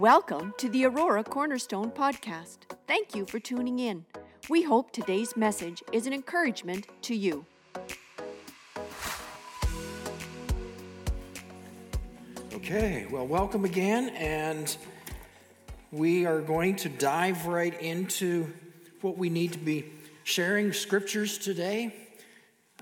Welcome to the Aurora Cornerstone Podcast. Thank you for tuning in. We hope today's message is an encouragement to you. Okay, well, welcome again, and we are going to dive right into what we need to be sharing scriptures today.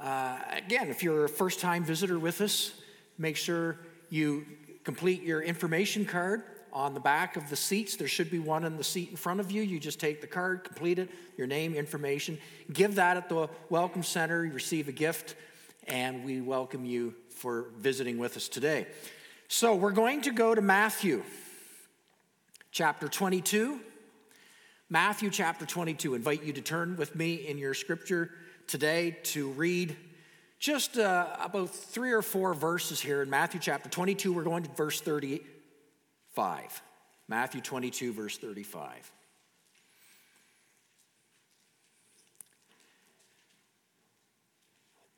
Uh, again, if you're a first time visitor with us, make sure you complete your information card on the back of the seats. There should be one in the seat in front of you. You just take the card, complete it, your name, information, give that at the Welcome Center, you receive a gift, and we welcome you for visiting with us today. So we're going to go to Matthew chapter 22. Matthew chapter 22. Invite you to turn with me in your scripture today to read just uh, about three or four verses here in Matthew chapter 22. We're going to verse 35. Matthew 22, verse 35.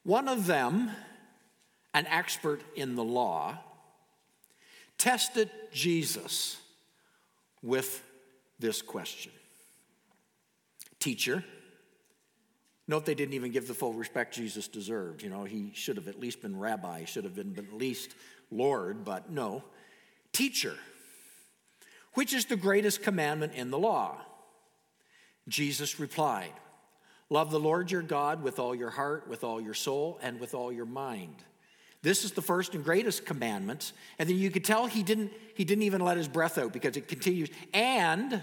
One of them, an expert in the law, tested Jesus with this question Teacher, note they didn't even give the full respect Jesus deserved. You know, he should have at least been rabbi, should have been at least Lord, but no. Teacher, which is the greatest commandment in the law? Jesus replied, Love the Lord your God with all your heart, with all your soul, and with all your mind. This is the first and greatest commandment. And then you could tell he didn't, he didn't even let his breath out because it continues. And,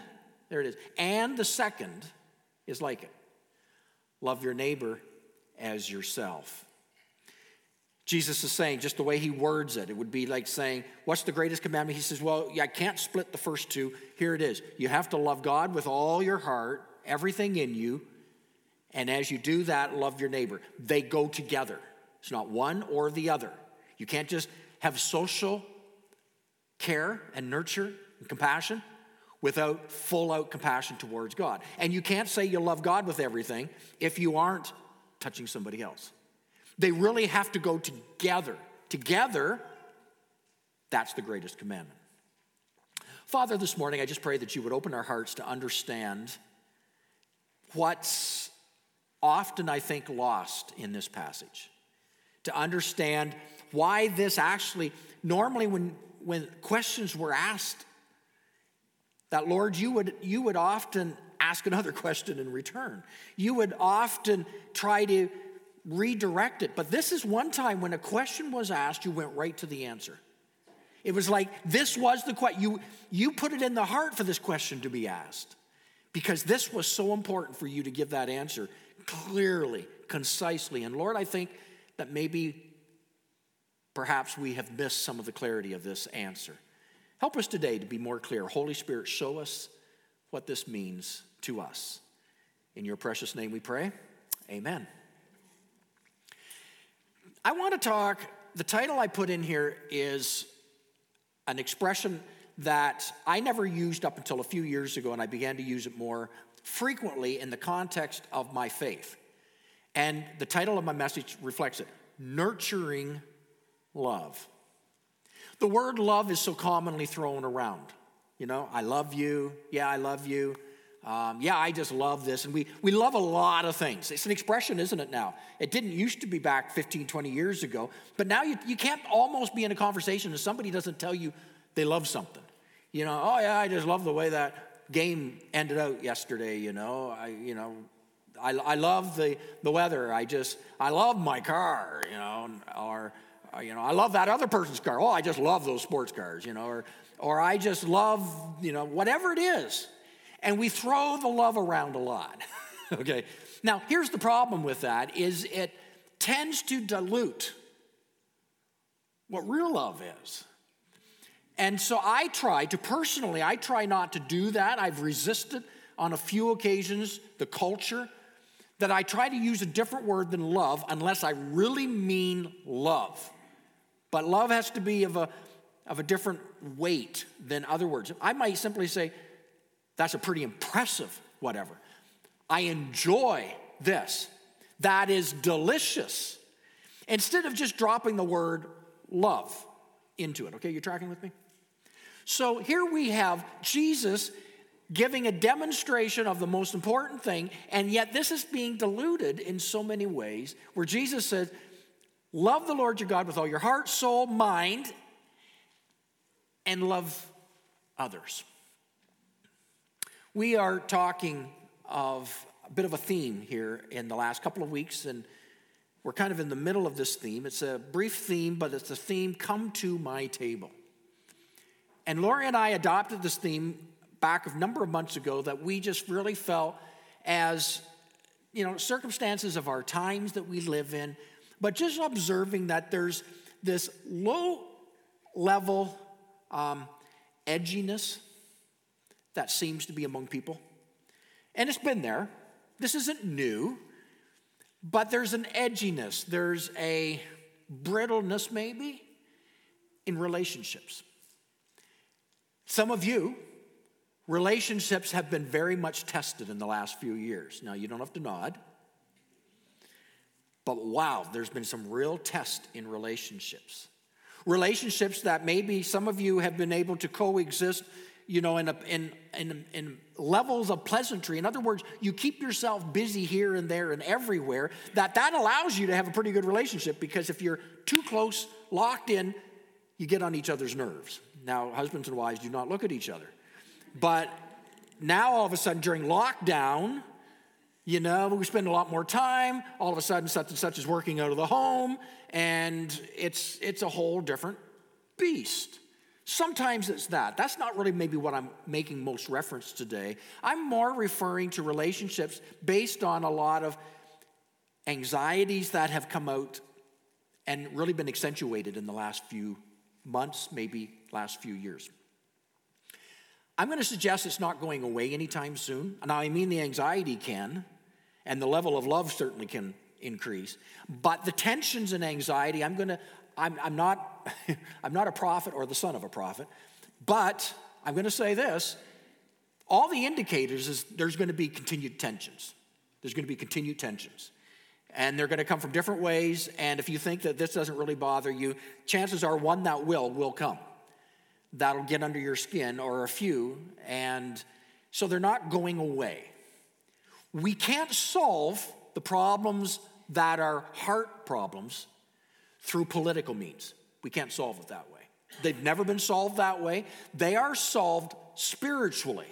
there it is, and the second is like it love your neighbor as yourself. Jesus is saying, just the way he words it, it would be like saying, What's the greatest commandment? He says, Well, I can't split the first two. Here it is. You have to love God with all your heart, everything in you. And as you do that, love your neighbor. They go together. It's not one or the other. You can't just have social care and nurture and compassion without full out compassion towards God. And you can't say you love God with everything if you aren't touching somebody else. They really have to go together. Together, that's the greatest commandment. Father, this morning I just pray that you would open our hearts to understand what's often, I think, lost in this passage to understand why this actually, normally when, when questions were asked, that Lord, you would, you would often ask another question in return. You would often try to redirect it. But this is one time when a question was asked, you went right to the answer. It was like this was the question. You, you put it in the heart for this question to be asked because this was so important for you to give that answer clearly, concisely. And Lord, I think that maybe perhaps we have missed some of the clarity of this answer. Help us today to be more clear. Holy Spirit, show us what this means to us. In your precious name we pray. Amen. I want to talk, the title I put in here is an expression that I never used up until a few years ago, and I began to use it more frequently in the context of my faith. And the title of my message reflects it Nurturing Love. The word love is so commonly thrown around. You know, I love you. Yeah, I love you. Um, yeah, I just love this. And we, we love a lot of things. It's an expression, isn't it now? It didn't used to be back 15, 20 years ago. But now you, you can't almost be in a conversation and somebody doesn't tell you they love something. You know, oh, yeah, I just love the way that game ended out yesterday, you know. I, you know, I, I love the, the weather. I just, I love my car, you know, or, uh, you know, I love that other person's car. Oh, I just love those sports cars, you know, or, or I just love, you know, whatever it is. And we throw the love around a lot. okay. Now, here's the problem with that is it tends to dilute what real love is. And so I try to personally, I try not to do that. I've resisted on a few occasions the culture that I try to use a different word than love unless I really mean love. But love has to be of a, of a different weight than other words. I might simply say, that's a pretty impressive whatever. I enjoy this. That is delicious. Instead of just dropping the word love into it. Okay, you're tracking with me? So here we have Jesus giving a demonstration of the most important thing, and yet this is being diluted in so many ways, where Jesus says, Love the Lord your God with all your heart, soul, mind, and love others. We are talking of a bit of a theme here in the last couple of weeks, and we're kind of in the middle of this theme. It's a brief theme, but it's the theme Come to My Table. And Lori and I adopted this theme back a number of months ago that we just really felt as, you know, circumstances of our times that we live in, but just observing that there's this low level um, edginess that seems to be among people. And it's been there. This isn't new, but there's an edginess, there's a brittleness maybe in relationships. Some of you, relationships have been very much tested in the last few years. Now, you don't have to nod, but wow, there's been some real test in relationships. Relationships that maybe some of you have been able to coexist you know, in, a, in, in, in levels of pleasantry. In other words, you keep yourself busy here and there and everywhere, that that allows you to have a pretty good relationship because if you're too close, locked in, you get on each other's nerves. Now, husbands and wives do not look at each other. But now all of a sudden during lockdown, you know, we spend a lot more time. All of a sudden, such and such is working out of the home, and it's it's a whole different beast. Sometimes it's that. That's not really maybe what I'm making most reference today. I'm more referring to relationships based on a lot of anxieties that have come out and really been accentuated in the last few months, maybe last few years. I'm going to suggest it's not going away anytime soon. Now, I mean, the anxiety can, and the level of love certainly can increase. But the tensions and anxiety, I'm going to, I'm, I'm, not, I'm not a prophet or the son of a prophet, but I'm going to say this all the indicators is there's going to be continued tensions. There's going to be continued tensions. And they're going to come from different ways. And if you think that this doesn't really bother you, chances are one that will will come. That'll get under your skin, or a few. And so they're not going away. We can't solve the problems that are heart problems through political means. We can't solve it that way. They've never been solved that way. They are solved spiritually.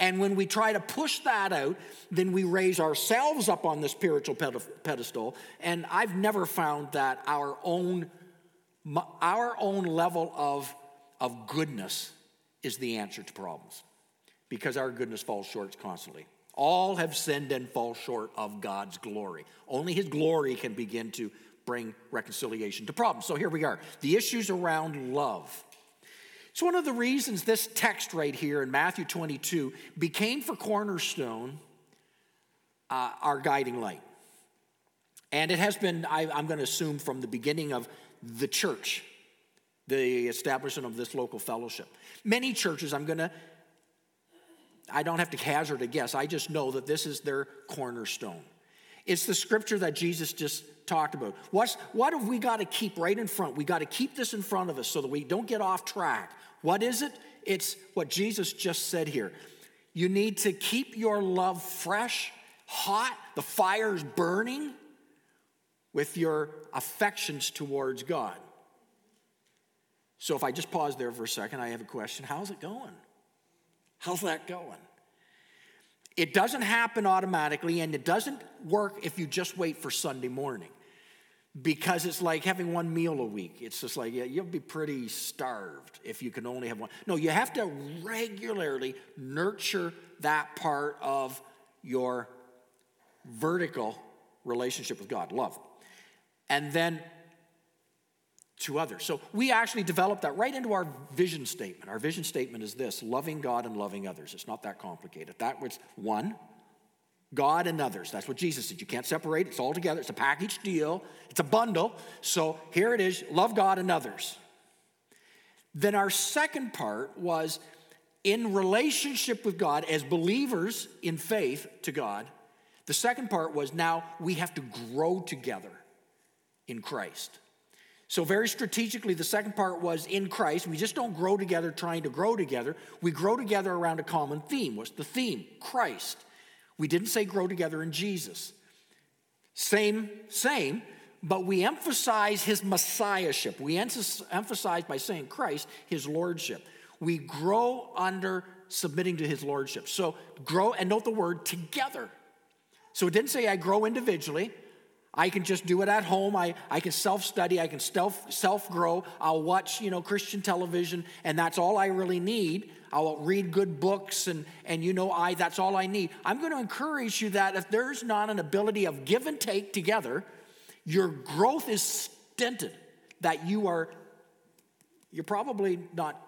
And when we try to push that out, then we raise ourselves up on the spiritual pedestal. And I've never found that our own, our own level of, of goodness is the answer to problems because our goodness falls short constantly. All have sinned and fall short of God's glory. Only His glory can begin to bring reconciliation to problems. So here we are. The issues around love. It's one of the reasons this text right here in Matthew 22 became for Cornerstone uh, our guiding light. And it has been, I, I'm going to assume, from the beginning of the church, the establishment of this local fellowship. Many churches, I'm going to, I don't have to hazard a guess, I just know that this is their cornerstone. It's the scripture that Jesus just talked about. What's, what have we got to keep right in front? We got to keep this in front of us so that we don't get off track. What is it? It's what Jesus just said here. You need to keep your love fresh, hot, the fire's burning with your affections towards God. So if I just pause there for a second, I have a question. How's it going? How's that going? It doesn't happen automatically, and it doesn't work if you just wait for Sunday morning because it's like having one meal a week. It's just like, yeah, you'll be pretty starved if you can only have one. No, you have to regularly nurture that part of your vertical relationship with God, love. And then to others. So we actually developed that right into our vision statement. Our vision statement is this loving God and loving others. It's not that complicated. That was one, God and others. That's what Jesus said. You can't separate, it's all together. It's a package deal, it's a bundle. So here it is love God and others. Then our second part was in relationship with God as believers in faith to God. The second part was now we have to grow together in Christ. So, very strategically, the second part was in Christ. We just don't grow together trying to grow together. We grow together around a common theme. What's the theme? Christ. We didn't say grow together in Jesus. Same, same, but we emphasize his messiahship. We emphasize by saying Christ, his lordship. We grow under submitting to his lordship. So, grow, and note the word together. So, it didn't say I grow individually. I can just do it at home. I, I can self study. I can self self grow. I'll watch you know Christian television, and that's all I really need. I'll read good books, and and you know I that's all I need. I'm going to encourage you that if there's not an ability of give and take together, your growth is stinted. That you are you're probably not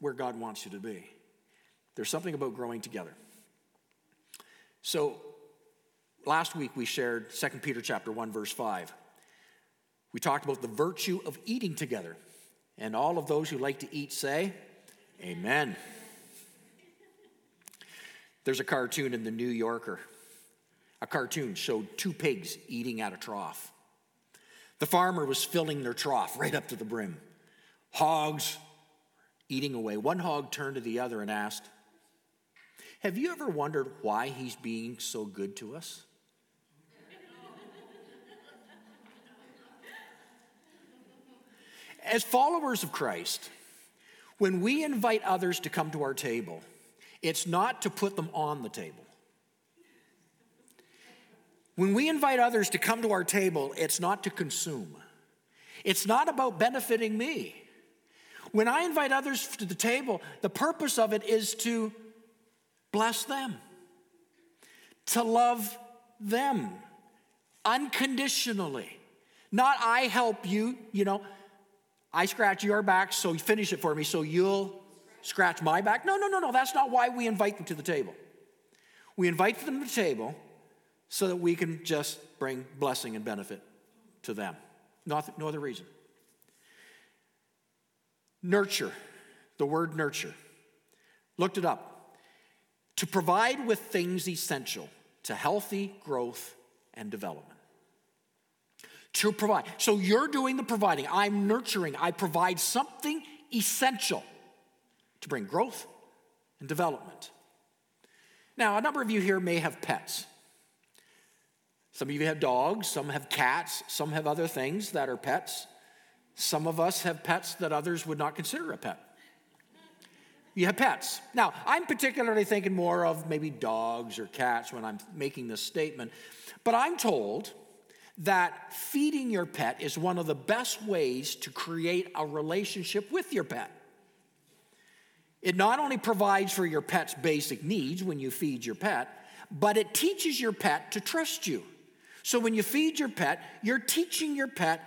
where God wants you to be. There's something about growing together. So Last week we shared 2 Peter chapter 1 verse 5. We talked about the virtue of eating together. And all of those who like to eat say, Amen. There's a cartoon in the New Yorker. A cartoon showed two pigs eating at a trough. The farmer was filling their trough right up to the brim. Hogs eating away. One hog turned to the other and asked, Have you ever wondered why he's being so good to us? As followers of Christ, when we invite others to come to our table, it's not to put them on the table. When we invite others to come to our table, it's not to consume. It's not about benefiting me. When I invite others to the table, the purpose of it is to bless them, to love them unconditionally. Not I help you, you know, I scratch your back, so you finish it for me, so you'll scratch my back. No, no, no, no. That's not why we invite them to the table. We invite them to the table so that we can just bring blessing and benefit to them. No, no other reason. Nurture, the word nurture. Looked it up. To provide with things essential to healthy growth and development to provide. So you're doing the providing. I'm nurturing. I provide something essential to bring growth and development. Now, a number of you here may have pets. Some of you have dogs, some have cats, some have other things that are pets. Some of us have pets that others would not consider a pet. You have pets. Now, I'm particularly thinking more of maybe dogs or cats when I'm making this statement, but I'm told that feeding your pet is one of the best ways to create a relationship with your pet. It not only provides for your pet's basic needs when you feed your pet, but it teaches your pet to trust you. So when you feed your pet, you're teaching your pet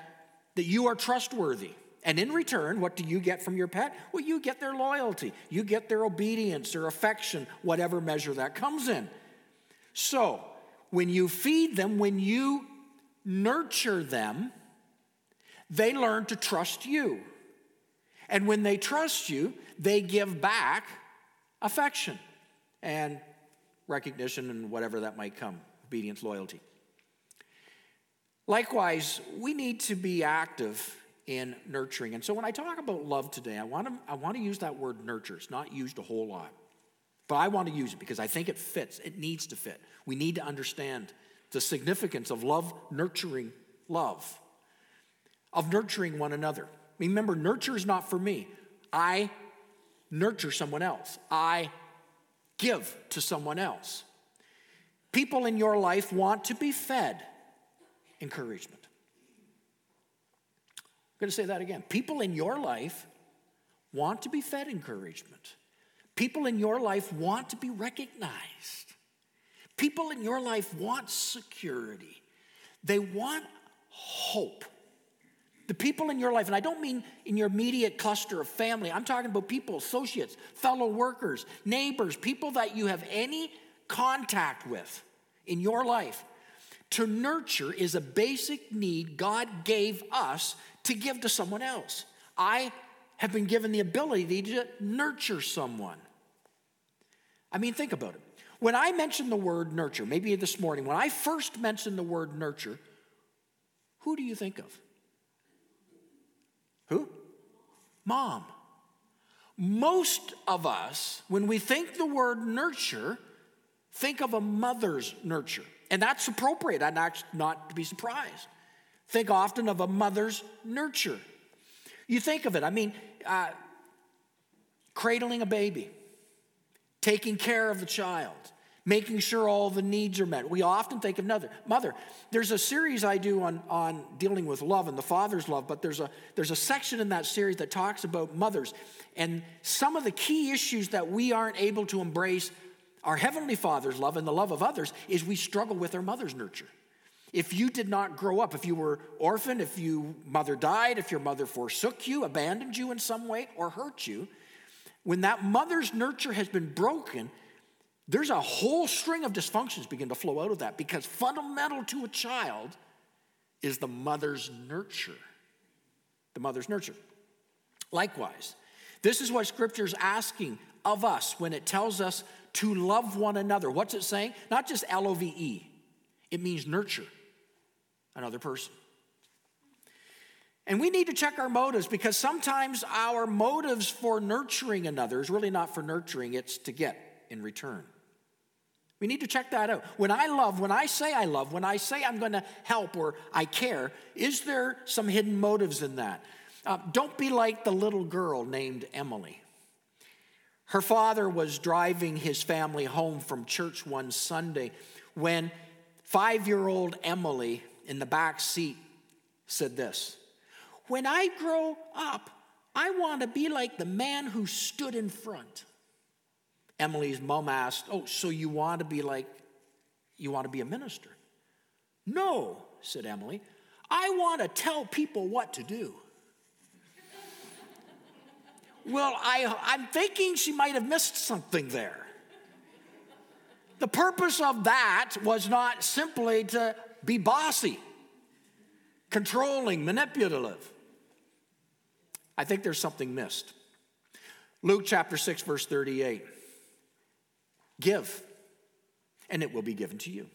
that you are trustworthy. And in return, what do you get from your pet? Well, you get their loyalty, you get their obedience, their affection, whatever measure that comes in. So, when you feed them, when you nurture them, they learn to trust you. And when they trust you, they give back affection and recognition and whatever that might come obedience, loyalty. Likewise, we need to be active in nurturing. And so when I talk about love today, I want to, I want to use that word nurture. It's not used a whole lot. But I want to use it because I think it fits. It needs to fit. We need to understand the significance of love nurturing love, of nurturing one another. Remember, nurture is not for me. I nurture someone else, I give to someone else. People in your life want to be fed encouragement. I'm going to say that again. People in your life want to be fed encouragement. People in your life want to be recognized. People in your life want security, they want hope. The people in your life, and I don't mean in your immediate cluster of family, I'm talking about people, associates, fellow workers, neighbors, people that you have any contact with in your life. To nurture is a basic need God gave us to give to someone else. I have been given the ability to nurture someone. I mean, think about it. When I mention the word nurture, maybe this morning, when I first mentioned the word nurture, who do you think of? Who? Mom. Most of us, when we think the word nurture, think of a mother's nurture. And that's appropriate. I'd not to be surprised. Think often of a mother's nurture. You think of it, I mean, uh, cradling a baby, taking care of the child, making sure all the needs are met. We often think of another mother. There's a series I do on, on dealing with love and the father's love, but there's a there's a section in that series that talks about mothers and some of the key issues that we aren't able to embrace our heavenly father's love and the love of others is we struggle with our mother's nurture. If you did not grow up, if you were orphaned, if your mother died, if your mother forsook you, abandoned you in some way, or hurt you, when that mother's nurture has been broken, there's a whole string of dysfunctions begin to flow out of that because fundamental to a child is the mother's nurture. The mother's nurture. Likewise, this is what Scripture is asking of us when it tells us to love one another. What's it saying? Not just L O V E, it means nurture another person. And we need to check our motives because sometimes our motives for nurturing another is really not for nurturing, it's to get in return. We need to check that out. When I love, when I say I love, when I say I'm going to help or I care, is there some hidden motives in that? Uh, don't be like the little girl named Emily. Her father was driving his family home from church one Sunday when five year old Emily in the back seat said this When I grow up, I want to be like the man who stood in front. Emily's mom asked, Oh, so you want to be like, you want to be a minister? No, said Emily. I want to tell people what to do. well, I, I'm thinking she might have missed something there. The purpose of that was not simply to be bossy, controlling, manipulative. I think there's something missed. Luke chapter 6, verse 38. Give, and it will be given to you.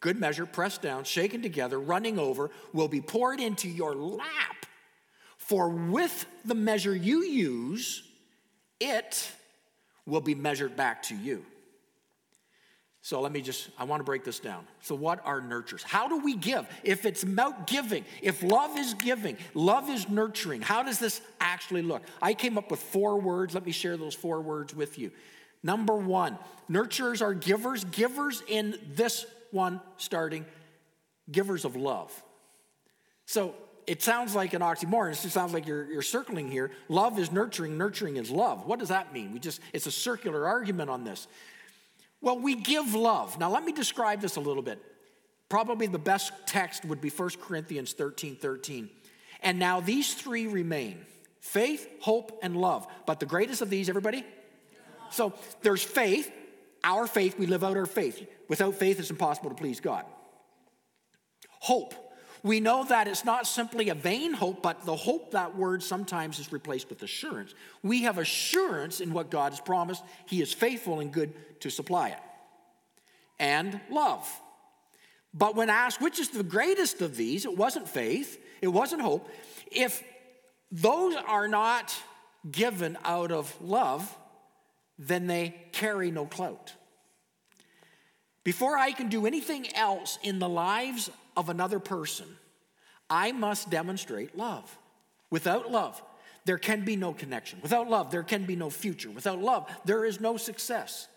Good measure, pressed down, shaken together, running over, will be poured into your lap. For with the measure you use, it will be measured back to you. So let me just, I want to break this down. So, what are nurtures? How do we give? If it's about giving, if love is giving, love is nurturing, how does this actually look? I came up with four words. Let me share those four words with you. Number one, nurturers are givers, givers in this one starting, givers of love. So, it sounds like an oxymoron. It sounds like you're, you're circling here. Love is nurturing, nurturing is love. What does that mean? We just, it's a circular argument on this. Well, we give love. Now, let me describe this a little bit. Probably the best text would be 1 Corinthians 13 13. And now these three remain faith, hope, and love. But the greatest of these, everybody? So there's faith, our faith, we live out our faith. Without faith, it's impossible to please God. Hope. We know that it's not simply a vain hope, but the hope, that word sometimes is replaced with assurance. We have assurance in what God has promised. He is faithful and good to supply it. And love. But when asked which is the greatest of these, it wasn't faith, it wasn't hope. If those are not given out of love, then they carry no clout. Before I can do anything else in the lives of another person, I must demonstrate love. Without love, there can be no connection. Without love, there can be no future. Without love, there is no success.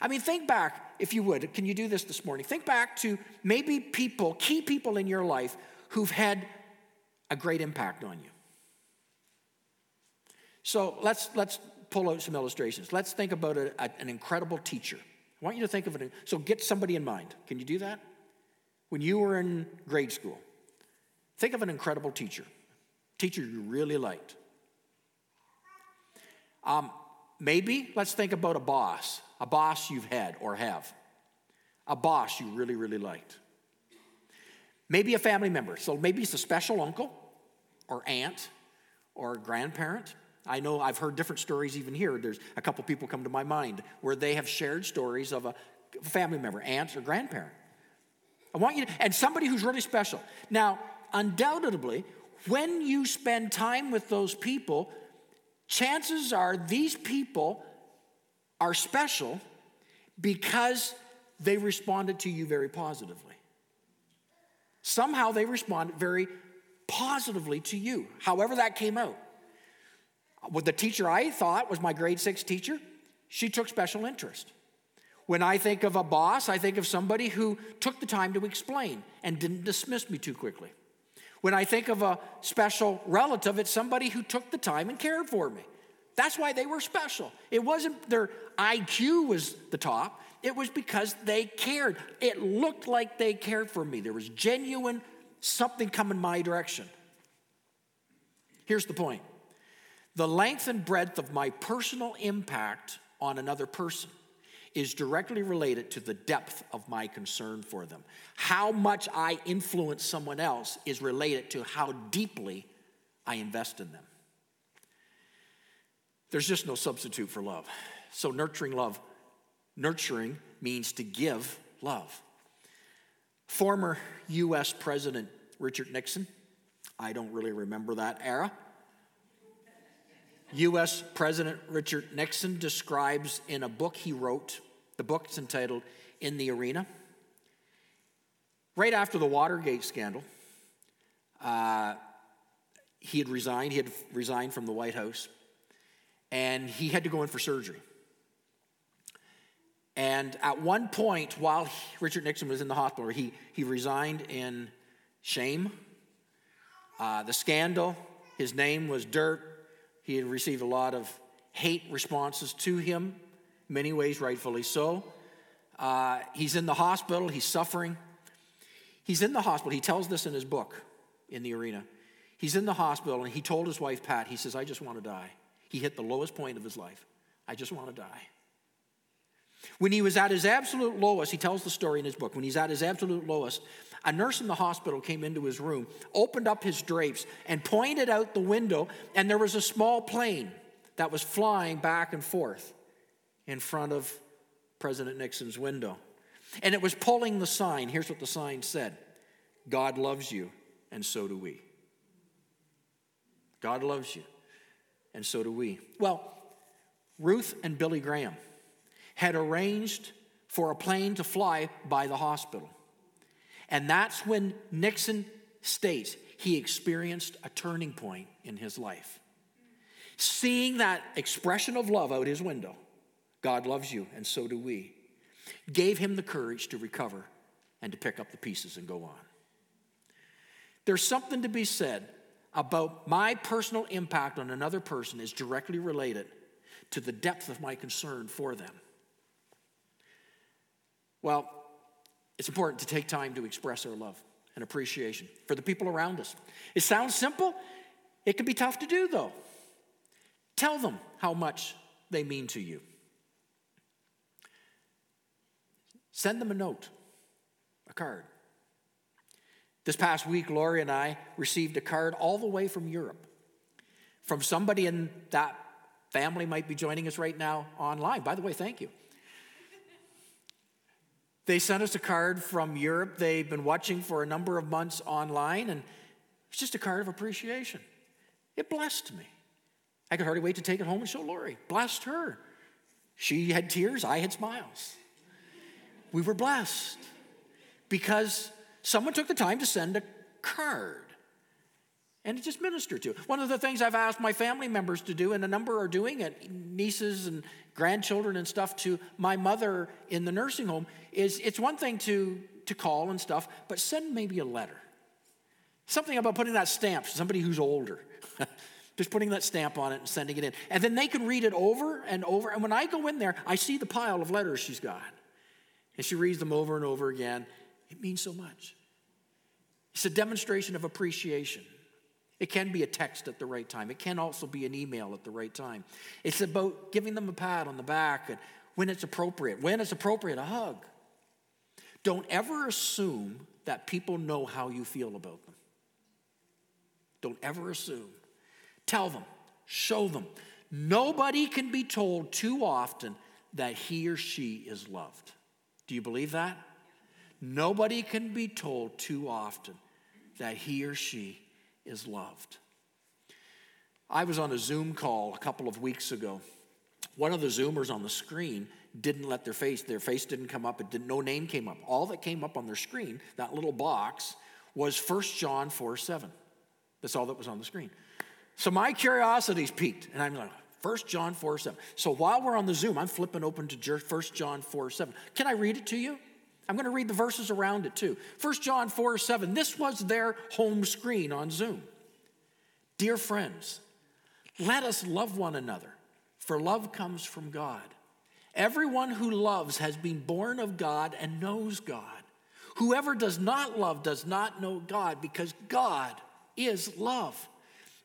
I mean, think back, if you would, can you do this this morning? Think back to maybe people, key people in your life who've had a great impact on you. So let's, let's pull out some illustrations. Let's think about a, a, an incredible teacher. I want you to think of it. So get somebody in mind. Can you do that? When you were in grade school, think of an incredible teacher, teacher you really liked. Um, maybe let's think about a boss, a boss you've had or have, a boss you really, really liked. Maybe a family member. So maybe it's a special uncle or aunt or grandparent. I know I've heard different stories even here. There's a couple people come to my mind where they have shared stories of a family member, aunt or grandparent. I want you to, and somebody who's really special. Now, undoubtedly, when you spend time with those people, chances are these people are special because they responded to you very positively. Somehow they responded very positively to you, however that came out. With the teacher I thought was my grade six teacher, she took special interest. When I think of a boss, I think of somebody who took the time to explain and didn't dismiss me too quickly. When I think of a special relative, it's somebody who took the time and cared for me. That's why they were special. It wasn't their IQ was the top, it was because they cared. It looked like they cared for me. There was genuine something coming my direction. Here's the point the length and breadth of my personal impact on another person is directly related to the depth of my concern for them. How much I influence someone else is related to how deeply I invest in them. There's just no substitute for love. So, nurturing love, nurturing means to give love. Former US President Richard Nixon, I don't really remember that era. US President Richard Nixon describes in a book he wrote the book's entitled In the Arena. Right after the Watergate scandal, uh, he had resigned. He had resigned from the White House, and he had to go in for surgery. And at one point, while he, Richard Nixon was in the hospital, he, he resigned in shame. Uh, the scandal, his name was dirt. He had received a lot of hate responses to him many ways rightfully so. Uh, he's in the hospital, he's suffering. He's in the hospital. He tells this in his book, In the Arena. He's in the hospital and he told his wife, Pat, he says, I just want to die. He hit the lowest point of his life. I just want to die. When he was at his absolute lowest, he tells the story in his book. When he's at his absolute lowest, a nurse in the hospital came into his room, opened up his drapes, and pointed out the window, and there was a small plane that was flying back and forth in front of President Nixon's window. And it was pulling the sign. Here's what the sign said God loves you, and so do we. God loves you, and so do we. Well, Ruth and Billy Graham had arranged for a plane to fly by the hospital. And that's when Nixon states he experienced a turning point in his life. Seeing that expression of love out his window, God loves you, and so do we. Gave him the courage to recover and to pick up the pieces and go on. There's something to be said about my personal impact on another person is directly related to the depth of my concern for them. Well, it's important to take time to express our love and appreciation for the people around us. It sounds simple, it can be tough to do though. Tell them how much they mean to you. Send them a note, a card. This past week, Lori and I received a card all the way from Europe from somebody in that family might be joining us right now online. By the way, thank you. They sent us a card from Europe. They've been watching for a number of months online, and it's just a card of appreciation. It blessed me. I could hardly wait to take it home and show Lori. Blessed her. She had tears, I had smiles we were blessed because someone took the time to send a card and just ministered to. One of the things I've asked my family members to do, and a number are doing it, nieces and grandchildren and stuff, to my mother in the nursing home, is it's one thing to, to call and stuff, but send maybe a letter. Something about putting that stamp somebody who's older. just putting that stamp on it and sending it in. And then they can read it over and over. And when I go in there, I see the pile of letters she's got and she reads them over and over again, it means so much. It's a demonstration of appreciation. It can be a text at the right time. It can also be an email at the right time. It's about giving them a pat on the back and when it's appropriate. When it's appropriate, a hug. Don't ever assume that people know how you feel about them. Don't ever assume. Tell them, show them. Nobody can be told too often that he or she is loved. Do you believe that? Nobody can be told too often that he or she is loved. I was on a Zoom call a couple of weeks ago. One of the Zoomers on the screen didn't let their face, their face didn't come up, it didn't, no name came up. All that came up on their screen, that little box, was 1 John 4 7. That's all that was on the screen. So my curiosity's piqued, and I'm like, 1 John 4 7. So while we're on the Zoom, I'm flipping open to 1 John 4 7. Can I read it to you? I'm going to read the verses around it too. 1 John 4 7. This was their home screen on Zoom. Dear friends, let us love one another, for love comes from God. Everyone who loves has been born of God and knows God. Whoever does not love does not know God because God is love.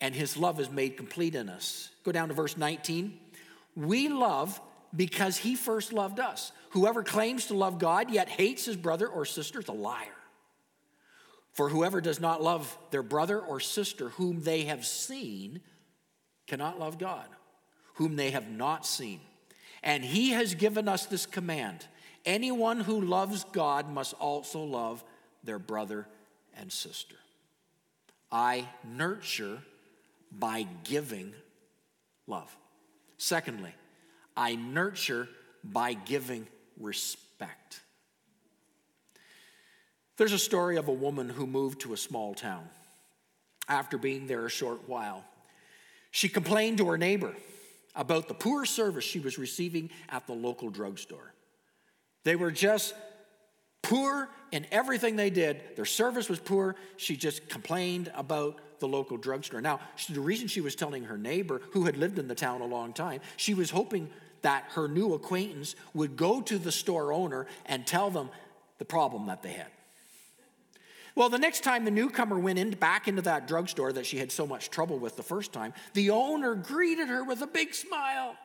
and his love is made complete in us. Go down to verse 19. We love because he first loved us. Whoever claims to love God yet hates his brother or sister is a liar. For whoever does not love their brother or sister whom they have seen cannot love God, whom they have not seen. And he has given us this command anyone who loves God must also love their brother and sister. I nurture by giving love. Secondly, I nurture by giving respect. There's a story of a woman who moved to a small town. After being there a short while, she complained to her neighbor about the poor service she was receiving at the local drugstore. They were just poor in everything they did. Their service was poor. She just complained about the local drugstore. Now, the reason she was telling her neighbor, who had lived in the town a long time, she was hoping that her new acquaintance would go to the store owner and tell them the problem that they had. Well, the next time the newcomer went in, back into that drugstore that she had so much trouble with the first time, the owner greeted her with a big smile.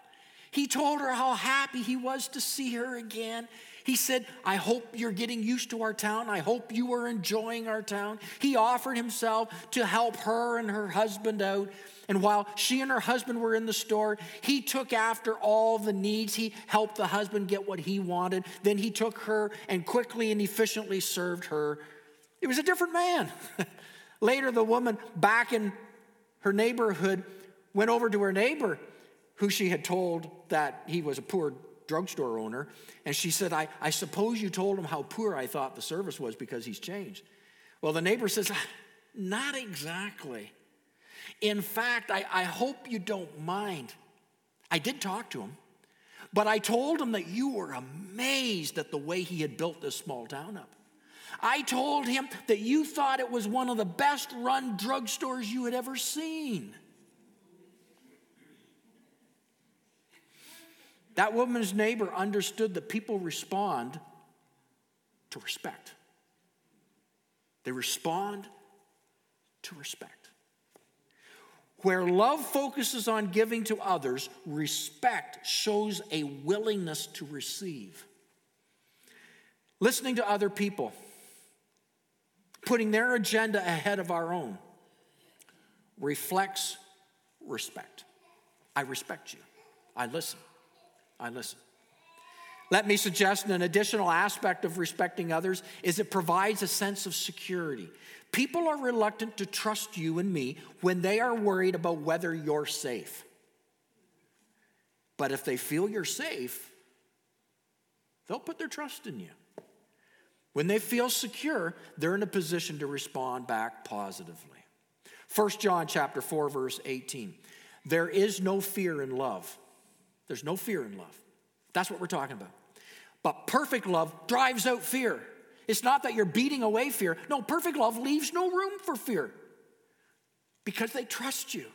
He told her how happy he was to see her again. He said, I hope you're getting used to our town. I hope you are enjoying our town. He offered himself to help her and her husband out. And while she and her husband were in the store, he took after all the needs. He helped the husband get what he wanted. Then he took her and quickly and efficiently served her it was a different man. Later, the woman back in her neighborhood went over to her neighbor, who she had told that he was a poor drugstore owner, and she said, I, I suppose you told him how poor I thought the service was because he's changed. Well, the neighbor says, Not exactly. In fact, I, I hope you don't mind. I did talk to him, but I told him that you were amazed at the way he had built this small town up. I told him that you thought it was one of the best run drugstores you had ever seen. That woman's neighbor understood that people respond to respect. They respond to respect. Where love focuses on giving to others, respect shows a willingness to receive. Listening to other people putting their agenda ahead of our own, reflects respect. I respect you. I listen. I listen. Let me suggest an additional aspect of respecting others is it provides a sense of security. People are reluctant to trust you and me when they are worried about whether you're safe. But if they feel you're safe, they'll put their trust in you. When they feel secure, they're in a position to respond back positively. 1 John chapter 4 verse 18. There is no fear in love. There's no fear in love. That's what we're talking about. But perfect love drives out fear. It's not that you're beating away fear. No, perfect love leaves no room for fear because they trust you.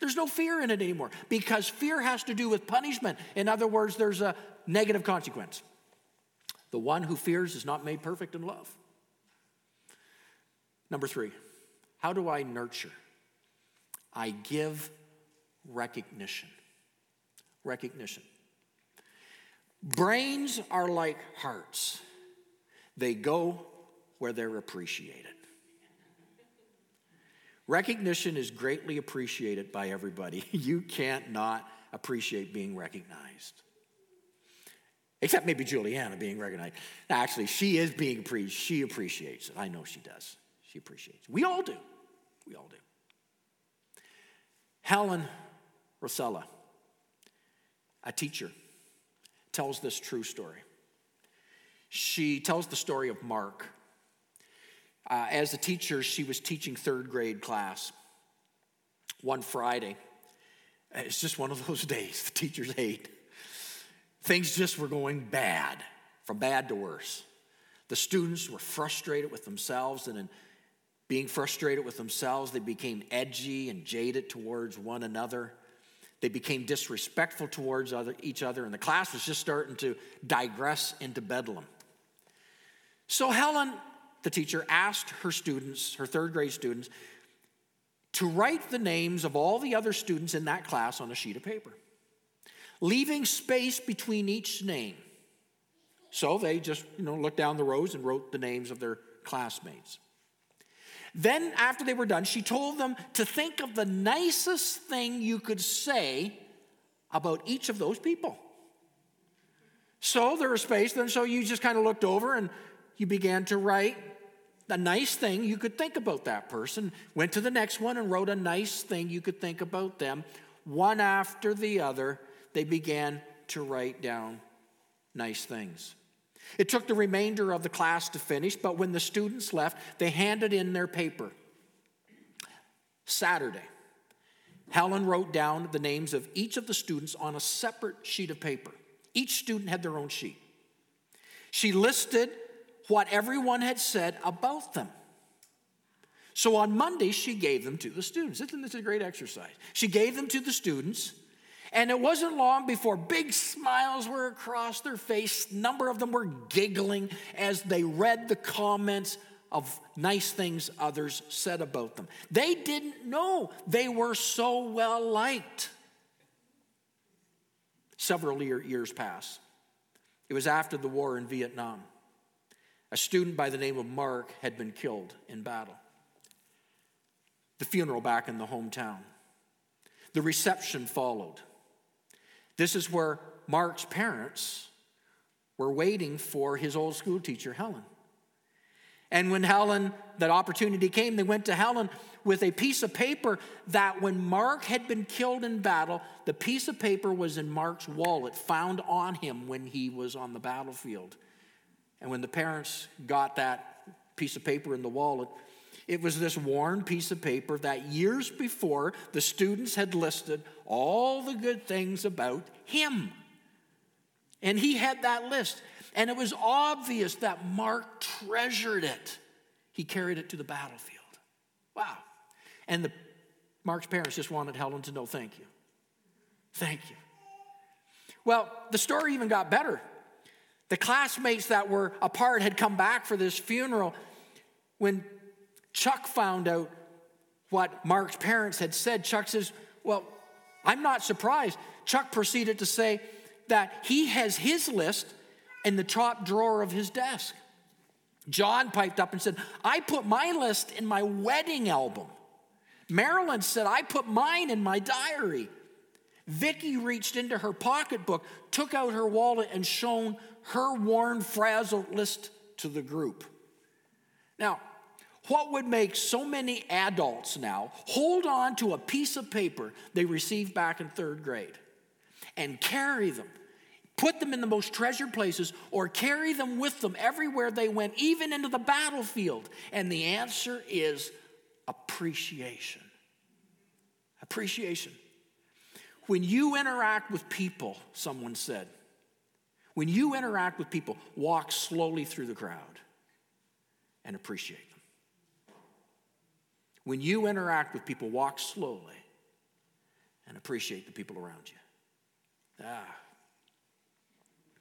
There's no fear in it anymore because fear has to do with punishment. In other words, there's a negative consequence. The one who fears is not made perfect in love. Number three, How do I nurture? I give recognition. Recognition. Brains are like hearts, they go where they're appreciated. Recognition is greatly appreciated by everybody. You can't not appreciate being recognized. Except maybe Juliana being recognized. Actually, she is being appreciated. She appreciates it. I know she does. She appreciates it. We all do. We all do. Helen Mrosla, a teacher, tells this true story. She tells the story of Mark. Uh, as a teacher, she was teaching third grade class one Friday. It's just one of those days the teachers hate. Things just were going bad, from bad to worse. The students were frustrated with themselves, and in being frustrated with themselves, they became edgy and jaded towards one another. They became disrespectful towards other, each other, and the class was just starting to digress into bedlam. So Helen, the teacher, asked her students, her third grade students, to write the names of all the other students in that class on a sheet of paper, leaving space between each name. So they just, you know, looked down the rows and wrote the names of their classmates. Then, after they were done, she told them to think of the nicest thing you could say about each of those people. So there was space, then so you just kind of looked over and you began to write a nice thing you could think about that person. Went to the next one and wrote a nice thing you could think about them. One after the other, they began to write down nice things. It took the remainder of the class to finish, but when the students left, they handed in their paper. Saturday, Helen wrote down the names of each of the students on a separate sheet of paper. Each student had their own sheet. She listed what everyone had said about them. So on Monday, she gave them to the students. Isn't this a great exercise? She gave them to the students, and it wasn't long before big smiles were across their face. A number of them were giggling as they read the comments of nice things others said about them. They didn't know they were so well liked. Several years pass. It was after the war in Vietnam. A student by the name of Mark had been killed in battle. The funeral back in the hometown. The reception followed. This is where Mark's parents were waiting for his old school teacher, Helen. And when Helen, that opportunity came, they went to Helen with a piece of paper that when Mark had been killed in battle, the piece of paper was in Mark's wallet, found on him when he was on the battlefield. And when the parents got that piece of paper in the wallet, it was this worn piece of paper that years before the students had listed all the good things about him. And he had that list. And it was obvious that Mark treasured it. He carried it to the battlefield. Wow. And the, Mark's parents just wanted Helen to know thank you. Thank you. Well, the story even got better. The classmates that were apart had come back for this funeral. When Chuck found out what Mark's parents had said, Chuck says, Well, I'm not surprised. Chuck proceeded to say that he has his list in the top drawer of his desk. John piped up and said, I put my list in my wedding album. Marilyn said, I put mine in my diary. Vicky reached into her pocketbook, took out her wallet, and shown her worn, frazzled list to the group. Now, what would make so many adults now hold on to a piece of paper they received back in third grade and carry them, put them in the most treasured places, or carry them with them everywhere they went, even into the battlefield? And the answer is appreciation. Appreciation. When you interact with people, someone said, when you interact with people, walk slowly through the crowd and appreciate them. When you interact with people, walk slowly and appreciate the people around you. Ah,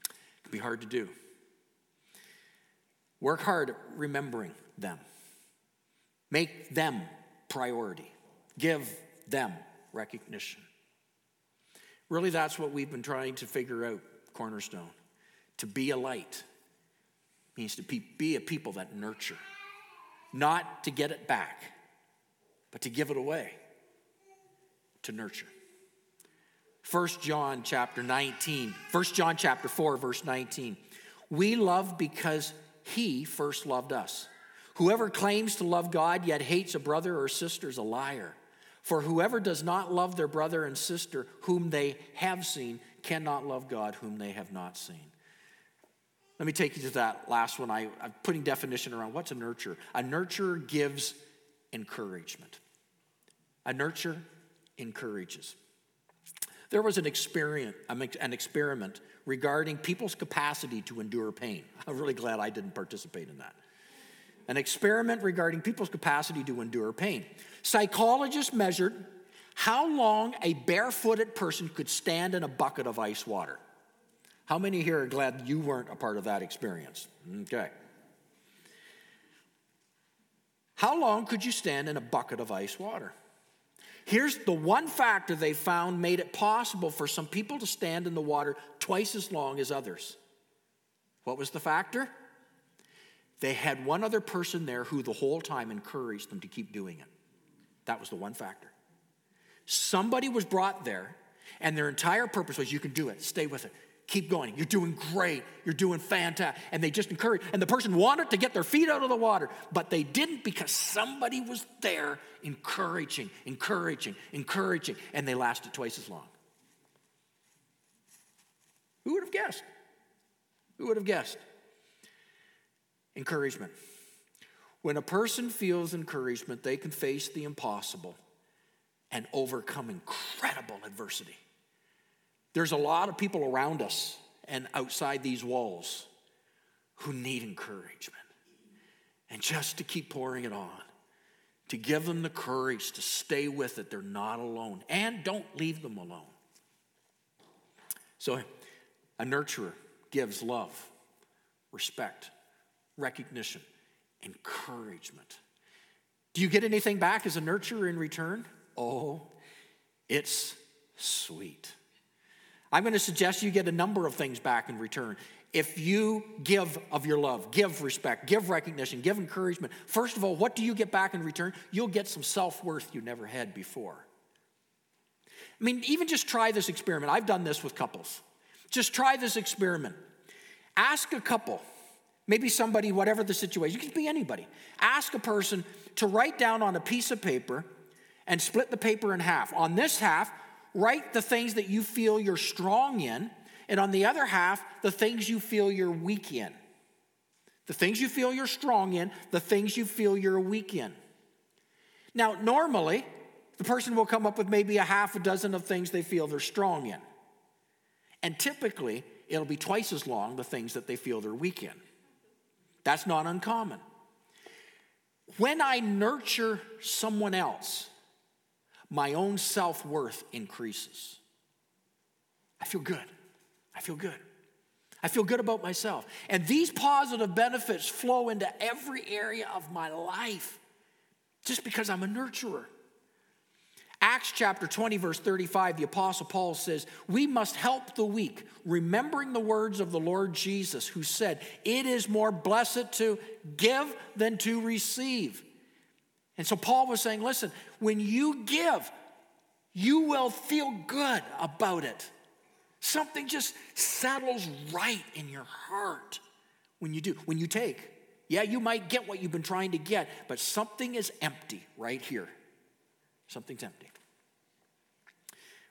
it can be hard to do. Work hard at remembering them. Make them priority. Give them recognition. Really, that's what we've been trying to figure out, Cornerstone. To be a light means to be a people that nurture, not to get it back, but to give it away, to nurture. 1 John chapter 19, 1 John chapter 4, verse 19. We love because he first loved us. Whoever claims to love God yet hates a brother or sister is a liar. For whoever does not love their brother and sister whom they have seen cannot love God whom they have not seen. Let me take you to that last one. I, am putting definition around what's a nurture. A nurture gives encouragement. A nurture encourages. There was an experiment, an experiment regarding people's capacity to endure pain. I'm really glad I didn't participate in that. An experiment regarding people's capacity to endure pain. Psychologists measured how long a barefooted person could stand in a bucket of ice water. How many here are glad you weren't a part of that experience? Okay. How long could you stand in a bucket of ice water? Here's the one factor they found made it possible for some people to stand in the water twice as long as others. What was the factor? They had one other person there who the whole time encouraged them to keep doing it. That was the one factor. Somebody was brought there, and their entire purpose was you can do it, stay with it. Keep going. You're doing great. You're doing fantastic. And they just encourage. And the person wanted to get their feet out of the water, but they didn't because somebody was there encouraging, encouraging, encouraging. And they lasted twice as long. Who would have guessed? Who would have guessed? Encouragement. When a person feels encouragement, they can face the impossible and overcome incredible adversity. There's a lot of people around us and outside these walls who need encouragement. And just to keep pouring it on, to give them the courage to stay with it, they're not alone. And don't leave them alone. So, a nurturer gives love, respect, recognition, encouragement. Do you get anything back as a nurturer in return? Oh, it's sweet. I'm going to suggest you get a number of things back in return. If you give of your love, give respect, give recognition, give encouragement, first of all, what do you get back in return? You'll get some self worth you never had before. I mean, even just try this experiment. I've done this with couples. Just try this experiment. Ask a couple, maybe somebody, whatever the situation, you can be anybody. Ask a person to write down on a piece of paper and split the paper in half. On this half, write the things that you feel you're strong in, and on the other half, the things you feel you're weak in. The things you feel you're strong in, the things you feel you're weak in. Now, normally, the person will come up with maybe a half a dozen of things they feel they're strong in. And typically, it'll be twice as long the things that they feel they're weak in. That's not uncommon. When I nurture someone else, my own self worth increases. I feel good. I feel good. I feel good about myself. And these positive benefits flow into every area of my life just because I'm a nurturer. Acts chapter 20, verse 35, the Apostle Paul says, We must help the weak, remembering the words of the Lord Jesus, who said, It is more blessed to give than to receive. And so Paul was saying, listen, when you give, you will feel good about it. Something just settles right in your heart when you do. When you take, yeah, you might get what you've been trying to get, but something is empty right here. Something's empty.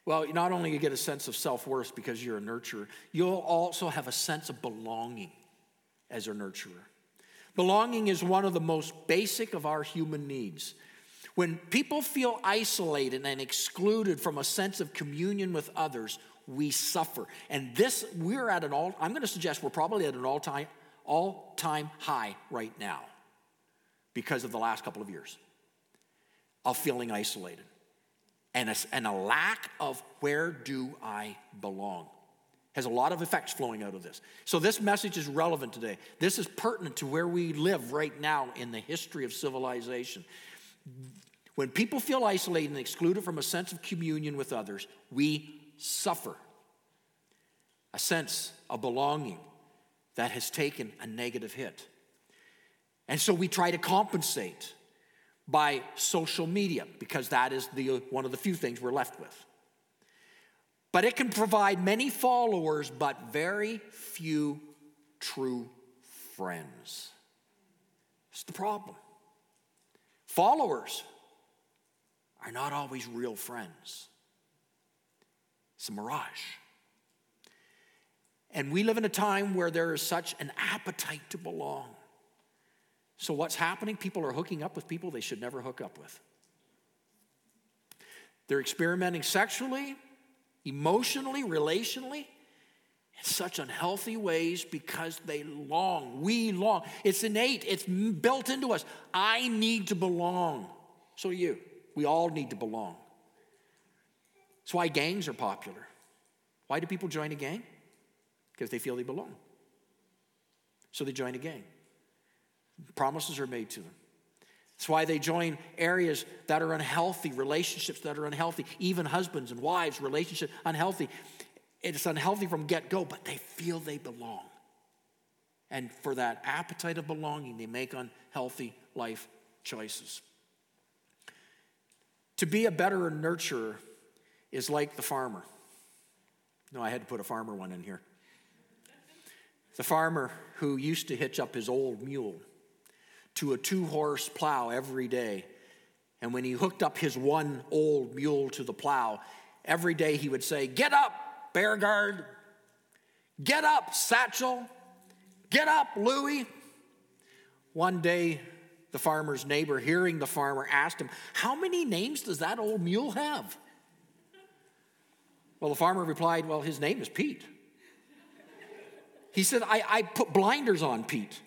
Well, not only you get a sense of self worth because you're a nurturer, you'll also have a sense of belonging as a nurturer. Belonging is one of the most basic of our human needs. When people feel isolated and excluded from a sense of communion with others, we suffer. And this, we're at an all, I'm going to suggest we're probably at an all time, all time high right now because of the last couple of years of feeling isolated and a, and a lack of where do I belong has a lot of effects flowing out of this. So, this message is relevant today. This is pertinent to where we live right now in the history of civilization. When people feel isolated and excluded from a sense of communion with others, we suffer a sense of belonging that has taken a negative hit. And so we try to compensate by social media because that is the, one of the few things we're left with. But it can provide many followers, but very few true friends. It's the problem. Followers are not always real friends, it's a mirage. And we live in a time where there is such an appetite to belong. So, what's happening? People are hooking up with people they should never hook up with. They're experimenting sexually, emotionally, relationally in such unhealthy ways because they long. We long. It's innate, it's built into us. I need to belong. So do you. We all need to belong. That's why gangs are popular. Why do people join a gang? Because they feel they belong. So they join a gang. Promises are made to them. That's why they join areas that are unhealthy, relationships that are unhealthy, even husbands and wives, relationship unhealthy. It's unhealthy from get go, but they feel they belong. And for that appetite of belonging, they make unhealthy life choices. To be a better nurturer is like the farmer. No, I had to put a farmer one in here. The farmer who used to hitch up his old mule to a two horse plow every day. And when he hooked up his one old mule to the plow, every day he would say, Get up, Beauregard. Get up, Satchel. Get up, Louie. One day, the farmer's neighbor, hearing the farmer, asked him, How many names does that old mule have? Well, the farmer replied, Well, his name is Pete. He said, I, I put blinders on Pete.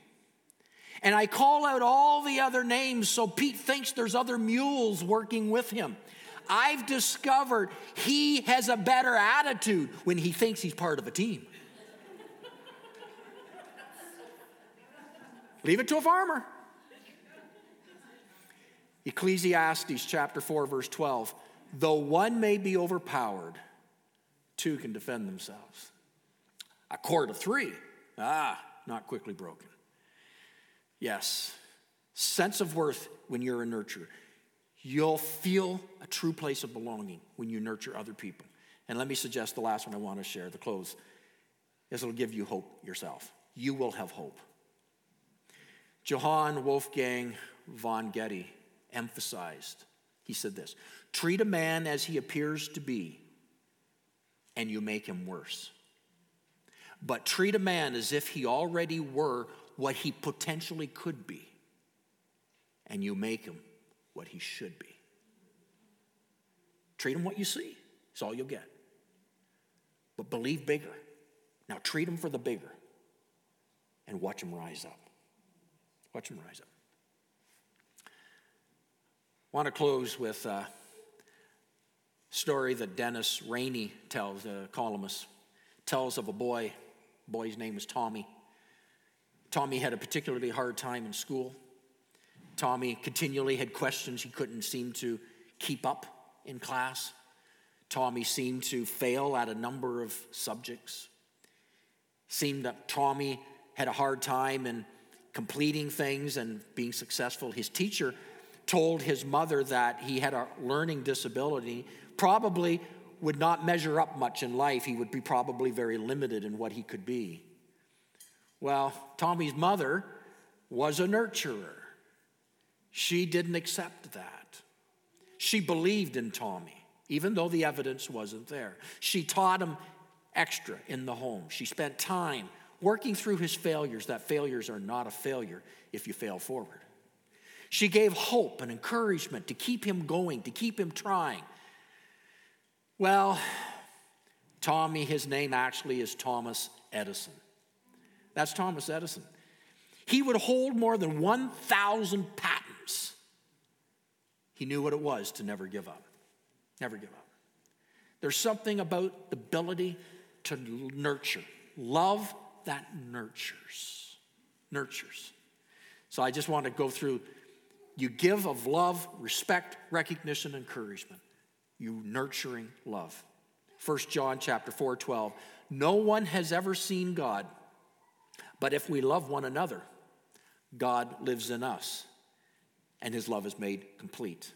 And I call out all the other names so Pete thinks there's other mules working with him. I've discovered he has a better attitude when he thinks he's part of a team. Leave it to a farmer. Ecclesiastes chapter 4, verse 12. Though one may be overpowered, two can defend themselves. A cord of three, ah, not quickly broken. Yes, sense of worth when you're a nurturer. You'll feel a true place of belonging when you nurture other people. And let me suggest the last one I want to share, the close, is it'll give you hope yourself. You will have hope. Johann Wolfgang von Goethe emphasized, he said this treat a man as he appears to be, and you make him worse. But treat a man as if he already were what he potentially could be, and you make him what he should be. Treat him what you see, it's all you'll get. But believe bigger. Now treat him for the bigger and watch him rise up. Watch him rise up. I want to close with a story that Dennis Rainey tells, uh, the columnist, tells of a boy. Boy's name is Tommy. Tommy had a particularly hard time in school. Tommy continually had questions he couldn't seem to keep up in class. Tommy seemed to fail at a number of subjects. Seemed that Tommy had a hard time in completing things and being successful. His teacher told his mother that he had a learning disability, probably would not measure up much in life. He would be probably very limited in what he could be. Well, Tommy's mother was a nurturer. She didn't accept that. She believed in Tommy, even though the evidence wasn't there. She taught him extra in the home. She spent time working through his failures, that failures are not a failure if you fail forward. She gave hope and encouragement to keep him going, to keep him trying. Well, Tommy, his name actually is Thomas Edison. That's Thomas Edison. He would hold more than 1,000 patents. He knew what it was to never give up. Never give up. There's something about the ability to nurture, love that nurtures. Nurtures. So I just want to go through You give of love, respect, recognition, encouragement. You nurturing love. 1 John chapter 4, 12. No one has ever seen God, but if we love one another, God lives in us, and his love is made complete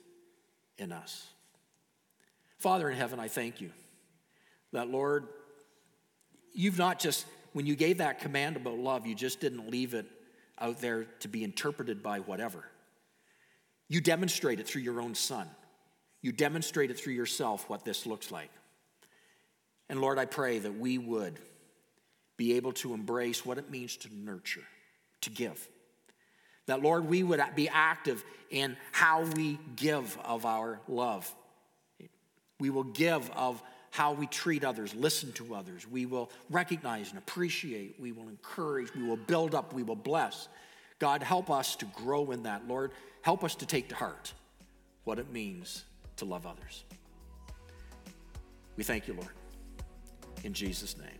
in us. Father in heaven, I thank you that, Lord, you've not just, when you gave that command about love, you just didn't leave it out there to be interpreted by whatever. You demonstrate it through your own son. You demonstrate it through yourself what this looks like. And Lord, I pray that we would be able to embrace what it means to nurture, to give. That, Lord, we would be active in how we give of our love. We will give of how we treat others, listen to others. We will recognize and appreciate. We will encourage. We will build up. We will bless. God, help us to grow in that. Lord, help us to take to heart what it means to love others. We thank you, Lord. In Jesus' name,